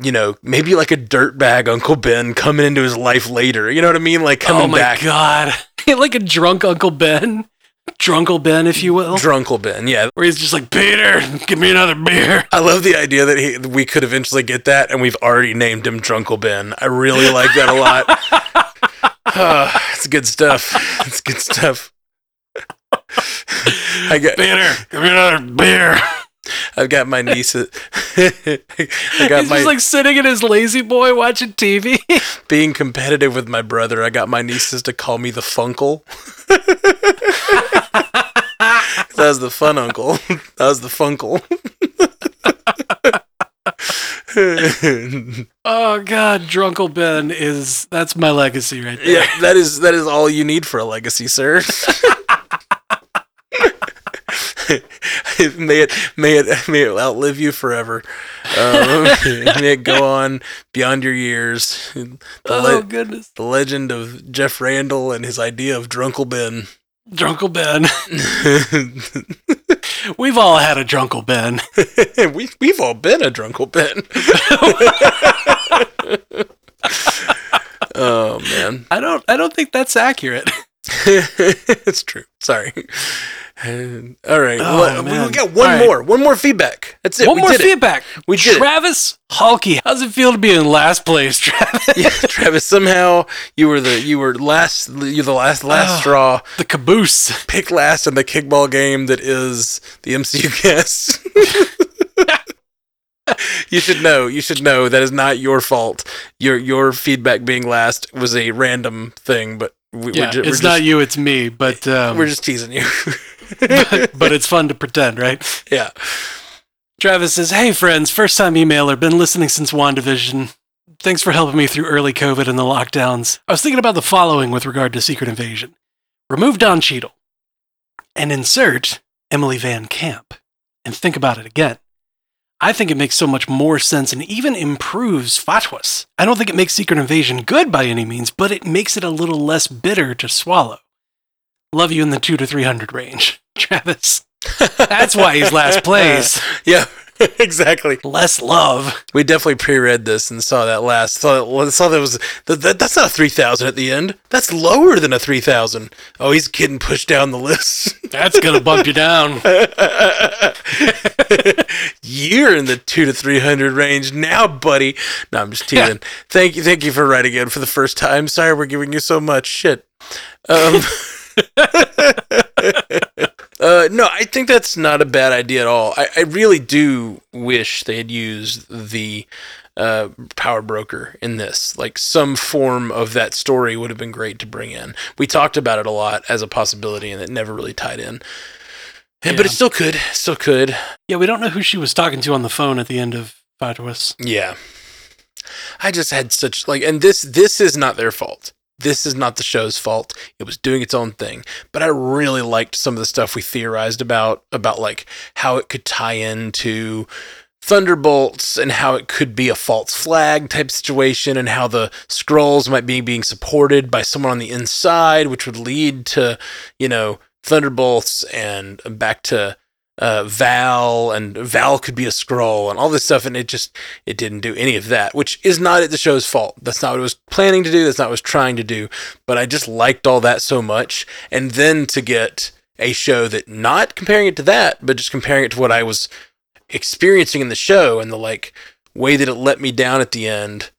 Speaker 2: you know, maybe like a dirtbag Uncle Ben coming into his life later. You know what I mean? Like coming back.
Speaker 1: oh my
Speaker 2: back.
Speaker 1: god like a drunk Uncle Ben Drunkle Ben if you will
Speaker 2: Drunkle Ben, yeah.
Speaker 1: where he's just like Peter give me another beer
Speaker 2: I love the idea that he, we could eventually get that, and we've already named him Drunkle Ben. I really like that a lot. Ah, it's good stuff. It's good stuff. I got,
Speaker 1: Peter give me another beer
Speaker 2: I've got my niece. Uh, I got
Speaker 1: he's
Speaker 2: my
Speaker 1: just like sitting in his lazy boy watching TV
Speaker 2: being competitive with my brother. I got my nieces to call me the Funkle. that was the fun uncle. That was the Funkle.
Speaker 1: oh god Drunkle Ben is that's my legacy right there
Speaker 2: Yeah, that is that is all you need for a legacy, sir. May it may it may it outlive you forever. Um, may it go on beyond your years. The,
Speaker 1: oh
Speaker 2: le-
Speaker 1: goodness
Speaker 2: the legend of Jeff Randall and his idea of Drunkle Ben.
Speaker 1: Drunkle Ben. We've all had a Drunkle Ben.
Speaker 2: we, we've all been a drunkle Ben. oh man,
Speaker 1: I don't. I don't think that's accurate.
Speaker 2: it's true. Sorry. Uh, all right,
Speaker 1: Oh,
Speaker 2: well, we- we,
Speaker 1: man.
Speaker 2: got one
Speaker 1: All right.
Speaker 2: more. One more feedback. That's it.
Speaker 1: One
Speaker 2: we
Speaker 1: more
Speaker 2: did it.
Speaker 1: feedback.
Speaker 2: We did it.
Speaker 1: Travis Halky. How's it feel to be in last place, Travis?
Speaker 2: Yeah, Travis. Somehow you were the you were last. You're the last last
Speaker 1: Oh.
Speaker 2: straw.
Speaker 1: The caboose.
Speaker 2: Pick last in the kickball game that is the MCU guest. you should know. You should know that is not your fault. Your your feedback being last was a random thing, but we,
Speaker 1: Yeah,
Speaker 2: we're, ju- we're
Speaker 1: it's
Speaker 2: just,
Speaker 1: not you, it's me. But um,
Speaker 2: we're just teasing you.
Speaker 1: but it's fun to pretend, right?
Speaker 2: yeah.
Speaker 1: Travis says, Hey friends, first time emailer, been listening since WandaVision. Thanks for helping me through early COVID and the lockdowns. I was thinking about the following with regard to Secret Invasion remove Don Cheadle and insert Emily VanCamp and think about it again. I think it makes so much more sense and even improves Fatwas. I don't think it makes Secret Invasion good by any means, but it makes it a little less bitter to swallow. Love you in the 2 to 300 range. Travis. That's why he's last place.
Speaker 2: Yeah. exactly.
Speaker 1: Less love.
Speaker 2: We definitely pre-read this and saw that last. Saw, saw that was that, that, that's not a three thousand at the end. That's lower than a three thousand. Oh, he's getting pushed down the list.
Speaker 1: That's gonna bump you down.
Speaker 2: You're in the two to three hundred range now, buddy. No, I'm just teasing. Thank you, thank you for writing in for the first time. Sorry, we're giving you so much shit. Um, uh, no, I think that's not a bad idea at all. I, I really do wish they had used the uh, power broker in this. Like some form of that story would have been great to bring in. We talked about it a lot as a possibility, and it never really tied in. And- But it still could, still could.
Speaker 1: Yeah, we don't know who she was talking to on the phone at the end of Fatwas.
Speaker 2: Yeah. I just had such like and this this is not their fault. This is not the show's fault. It was doing its own thing. But I really liked some of the stuff we theorized about about like how it could tie into Thunderbolts and how it could be a false flag type situation and how the Skrulls might be being supported by someone on the inside, which would lead to, you know, Thunderbolts and back to uh, Val and Val could be a Skrull and all this stuff, and it just it didn't do any of that, which is not at the show's fault. That's not what it was planning to do. That's not what it was trying to do. But I just liked all that so much, and then to get a show that not comparing it to that, but just comparing it to what I was experiencing in the show and the like way that it let me down at the end.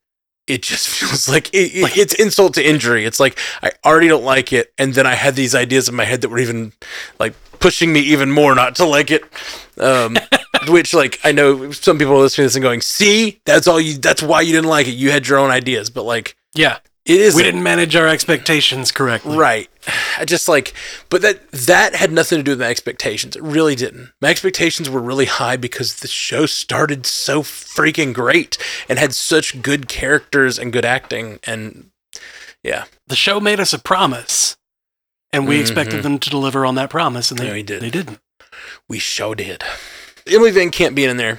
Speaker 2: It just feels like it, it, it's insult to injury. It's like I already don't like it, and then I had these ideas in my head that were even like pushing me even more not to like it. Um, which, like, I know some people are listening to this and going, "See, that's all you. That's why you didn't like it. You had your own ideas." But like,
Speaker 1: Yeah,
Speaker 2: it is
Speaker 1: we didn't manage our expectations correctly.
Speaker 2: right. I just like, but that that had nothing to do with my expectations. It really didn't. My expectations were really high because the show started so freaking great and had such good characters and good acting and yeah,
Speaker 1: The show made us a promise, and we expected
Speaker 2: Mhm.
Speaker 1: them to deliver on that promise, and they,
Speaker 2: we did.
Speaker 1: they didn't.
Speaker 2: we show did. Emily VanCamp being in there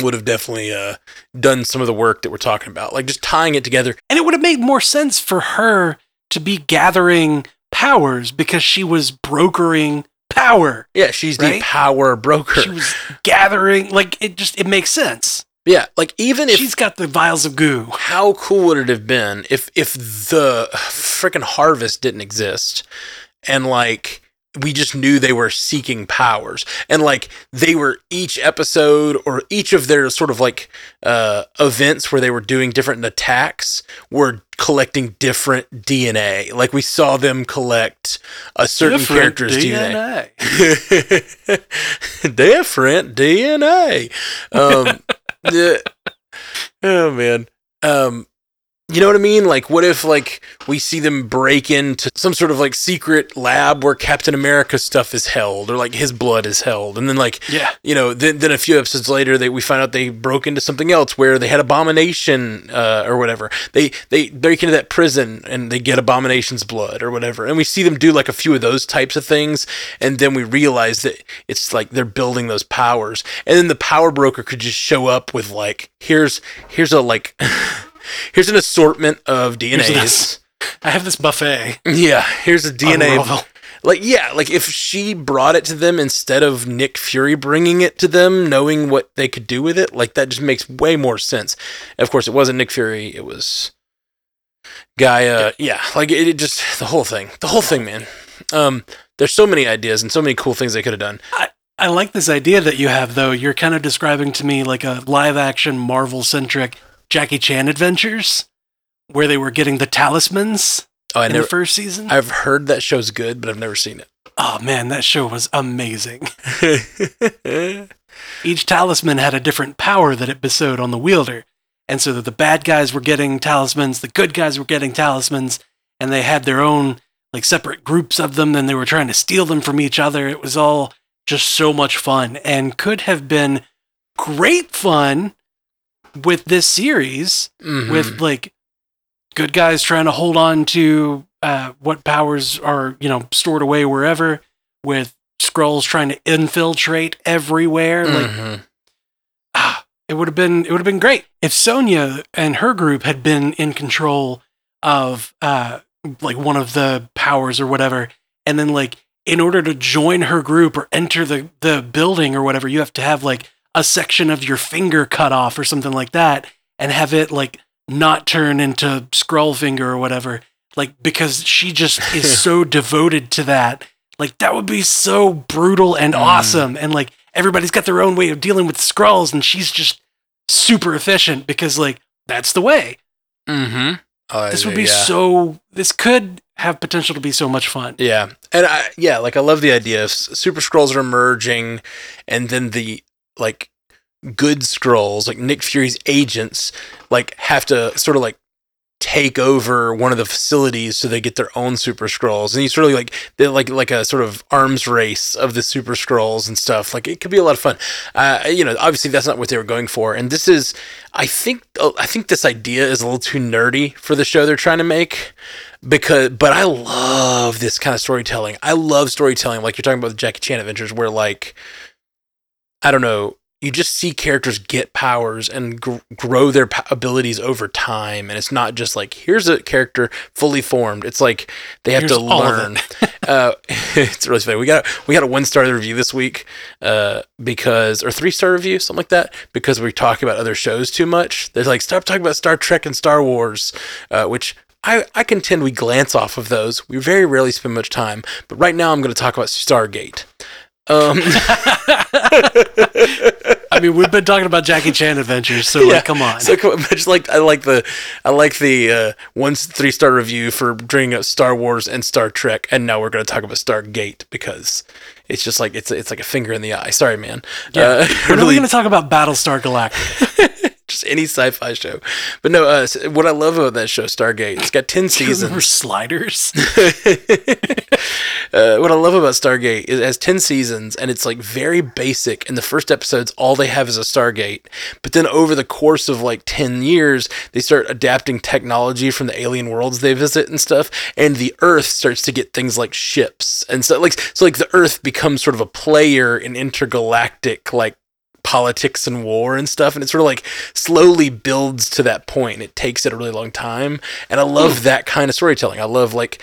Speaker 2: would have definitely uh, done some of the work that we're talking about, like just tying it together.
Speaker 1: And it would have made more sense for her to be gathering powers because she was brokering power.
Speaker 2: Yeah, she's the power broker.
Speaker 1: She was gathering, like, it just, it makes sense.
Speaker 2: yeah, like even if
Speaker 1: She's got the vials of goo.
Speaker 2: how cool would it have been if if the freaking harvest didn't exist and like we just knew they were seeking powers and like they were each episode or each of their sort of like uh events where they were doing different attacks were collecting different DNA like we saw them collect a certain
Speaker 1: Different
Speaker 2: character's DNA
Speaker 1: DNA.
Speaker 2: different DNA. Um, yeah. Oh man. Um, you know what I mean? Like, what if like we see them break into some sort of like secret lab where Captain America stuff is held, or like his blood is held, and then like
Speaker 1: Yeah.
Speaker 2: you know, then, then a few episodes later, they we find out they broke into something else where they had Abomination uh, or whatever. They they break into that prison and they get Abomination's blood or whatever, and we see them do like a few of those types of things, and then we realize that it's like they're building those powers, and then the power broker could just show up with like here's here's a like here's an assortment of DNAs.
Speaker 1: I have this buffet.
Speaker 2: Yeah, here's a DNA
Speaker 1: Unravel.
Speaker 2: Like, yeah, like if she brought it to them instead of Nick Fury bringing it to them, knowing what they could do with it, like that just makes way more sense. Of course, it wasn't Nick Fury; it was G'iah. Yeah, like it, it just the whole thing, the whole thing, man. Um, there's so many ideas and so many cool things they could have done.
Speaker 1: I- I like this idea that you have, though. You're kind of describing to me like a live action, Marvel centric Jackie Chan adventures where they were getting the talismans
Speaker 2: Oh, I
Speaker 1: in
Speaker 2: never,
Speaker 1: the first season.
Speaker 2: I've heard that show's good, but I've never seen it.
Speaker 1: oh, man, that show was amazing. Each talisman had a different power that it bestowed on the wielder. And so that the bad guys were getting talismans, the good guys were getting talismans, and they had their own like separate groups of them, and they were trying to steal them from each other. It was all just so much fun and could have been great fun with this series
Speaker 2: Mhm.
Speaker 1: with like good guys trying to hold on to uh, what powers are you know stored away wherever with Skrulls trying to infiltrate everywhere like
Speaker 2: Mhm.
Speaker 1: ah, it would have been it would have been great if Sonya and her group had been in control of uh like one of the powers or whatever and then like in order to join her group or enter the the building or whatever you have to have like a section of your finger cut off or something like that and have it like not turn into Skrull finger or whatever like because she just is so devoted to that like that would be so brutal and
Speaker 2: Mm.
Speaker 1: awesome and like everybody's got their own way of dealing with Skrulls and she's just super efficient because like that's the way
Speaker 2: Mm-hmm. Oh,
Speaker 1: this would be
Speaker 2: yeah.
Speaker 1: so this could have potential to be so much fun
Speaker 2: Yeah, and I yeah, like I love the idea of super Skrulls are emerging, and then the like good Skrulls, like Nick Fury's agents, like have to sort of like take over one of the facilities so they get their own super Skrulls. And you sort of like they're like like a sort of arms race of the super Skrulls and stuff. Like it could be a lot of fun. Uh you know obviously that's not what they were going for. And this is i think i think this idea is a little too nerdy for the show they're trying to make because but i love this kind of storytelling. I love storytelling like you're talking about the jackie chan adventures where like i don't know you just see characters get powers and gr- grow their p- abilities over time and it's not just like here's a character fully formed it's like they have
Speaker 1: Here's
Speaker 2: to learn uh, it's really funny we got we got a one star review this week uh, because or three star review something like that because we talk about other shows too much they're like stop talking about star trek and star wars uh, which I, I contend we glance off of those. We very rarely spend much time, but right now I'm going to talk about Stargate. Um,
Speaker 1: i mean we've been talking about jackie chan adventures so
Speaker 2: Yeah.
Speaker 1: like come on
Speaker 2: So come- just like I like the I like the uh, one three star review for bringing up Star Wars and Star Trek, and now we're going to talk about Stargate because it's just like it's it's like a finger in the eye. Sorry, man.
Speaker 1: Yeah.
Speaker 2: Uh,
Speaker 1: when are we
Speaker 2: really,
Speaker 1: going to talk about battlestar galactica
Speaker 2: any sci-fi show. But no, uh, what I love about that show, Stargate, it's got ten seasons.
Speaker 1: sliders
Speaker 2: uh, what I love about Stargate is it has 10 seasons and it's like very basic. In the first episodes, all they have is a Stargate. But then over the course of like 10 years, they start adapting technology from the alien worlds they visit and stuff. And the Earth starts to get things like ships. And so, like, so like the Earth becomes sort of a player in intergalactic, like, politics and war and stuff and it sort of like slowly builds to that point it takes it a really long time and i love hmm. that kind of storytelling i love like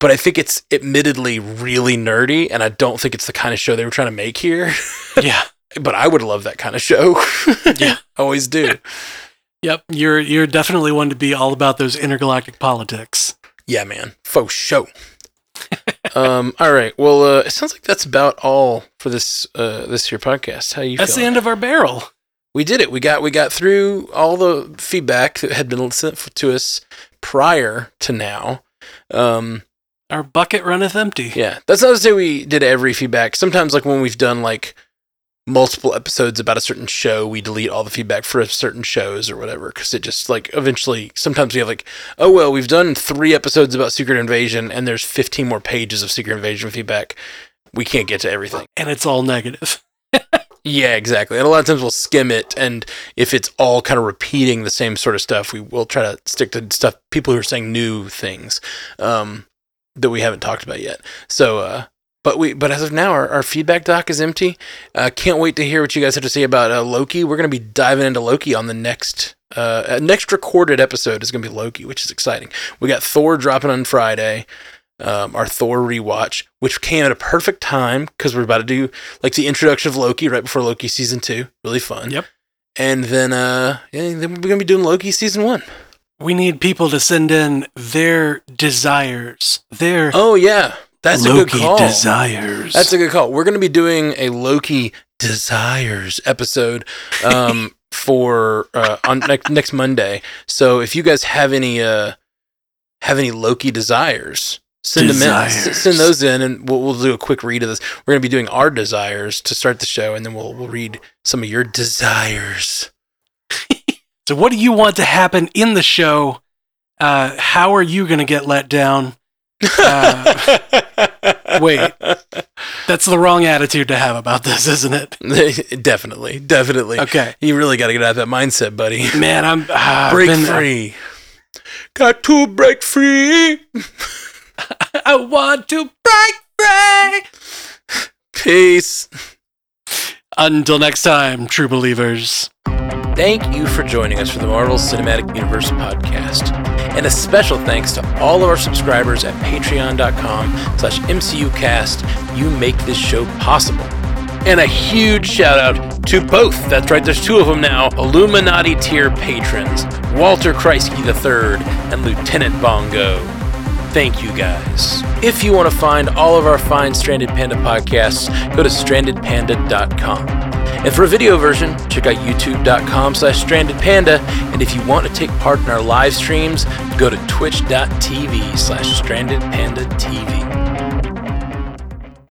Speaker 2: but I think it's admittedly really nerdy, and I don't think it's the kind of show they were trying to make here.
Speaker 1: yeah
Speaker 2: but I would love that kind of show.
Speaker 1: Yeah.
Speaker 2: i always do.
Speaker 1: Yep, you're you're definitely one to be all about those intergalactic politics.
Speaker 2: Yeah, man, faux show. Um, all right. Well, uh, it sounds like that's about all for this uh, this here podcast. How you?
Speaker 1: That's the end of our barrel.
Speaker 2: we did it. We got we got through all the feedback that had been sent to us prior to now. Um,
Speaker 1: Our bucket runneth empty.
Speaker 2: Yeah, that's not to say we did every feedback. Sometimes, like when we've done like multiple episodes about a certain show, we delete all the feedback for certain shows or whatever because it just like eventually. Sometimes we have like, oh well, we've done three episodes about Secret Invasion and there's 15 more pages of Secret Invasion feedback. We can't get to everything.
Speaker 1: And it's all negative.
Speaker 2: Yeah, exactly. And a lot of times we'll skim it, and if it's all kind of repeating the same sort of stuff, we will try to stick to stuff people who are saying new things um, that we haven't talked about yet. So, uh, but we, but as of now, our, our feedback doc is empty. Uh, can't wait to hear what you guys have to say about uh, Loki. We're going to be diving into Loki on the next. Uh, uh, next recorded episode is going to be Loki, which is exciting. We got Thor dropping on Friday. um, our Thor rewatch, which came at a perfect time because we're about to do like the introduction of Loki right before Loki season two. Really fun.
Speaker 1: Yep.
Speaker 2: And then, uh, yeah, then we're gonna be doing Loki season one.
Speaker 1: We need people to send in their desires, their
Speaker 2: Oh yeah, that's a good call.
Speaker 1: desires.
Speaker 2: That's a good call. We're gonna be doing a Loki desires episode. Um, for uh, on next next Monday. So if you guys have any uh have any Loki desires, send them in. S- Send those in, and we'll, we'll do a quick read of this. We're gonna be doing our desires to start the show, and then we'll we'll read some of your desires.
Speaker 1: So, what do you want to happen in the show? Uh, how are you going to get let down? Uh, wait. That's the wrong attitude to have about this, isn't it?
Speaker 2: definitely, definitely.
Speaker 1: Okay,
Speaker 2: You really got to get out of that mindset, buddy.
Speaker 1: man, I'm ah, I've
Speaker 2: break
Speaker 1: been-
Speaker 2: free. Uh, got to break free.
Speaker 1: I want to break free.
Speaker 2: Peace.
Speaker 1: Until next time, true believers.
Speaker 2: Thank you for joining us for the Marvel Cinematic Universe podcast. And a special thanks to all of our subscribers at patreon.com slash mcucast. You make this show possible. And a huge shout out to both, that's right, there's two of them now, Illuminati tier patrons, Walter Kreisky III and Lieutenant Bongo. Thank you guys. If you want to find all of our fine Stranded Panda podcasts, go to strandedpanda.com. And for a video version, check out youtube.com slash strandedpanda. And if you want to take part in our live streams, go to twitch.tv slash strandedpanda TV.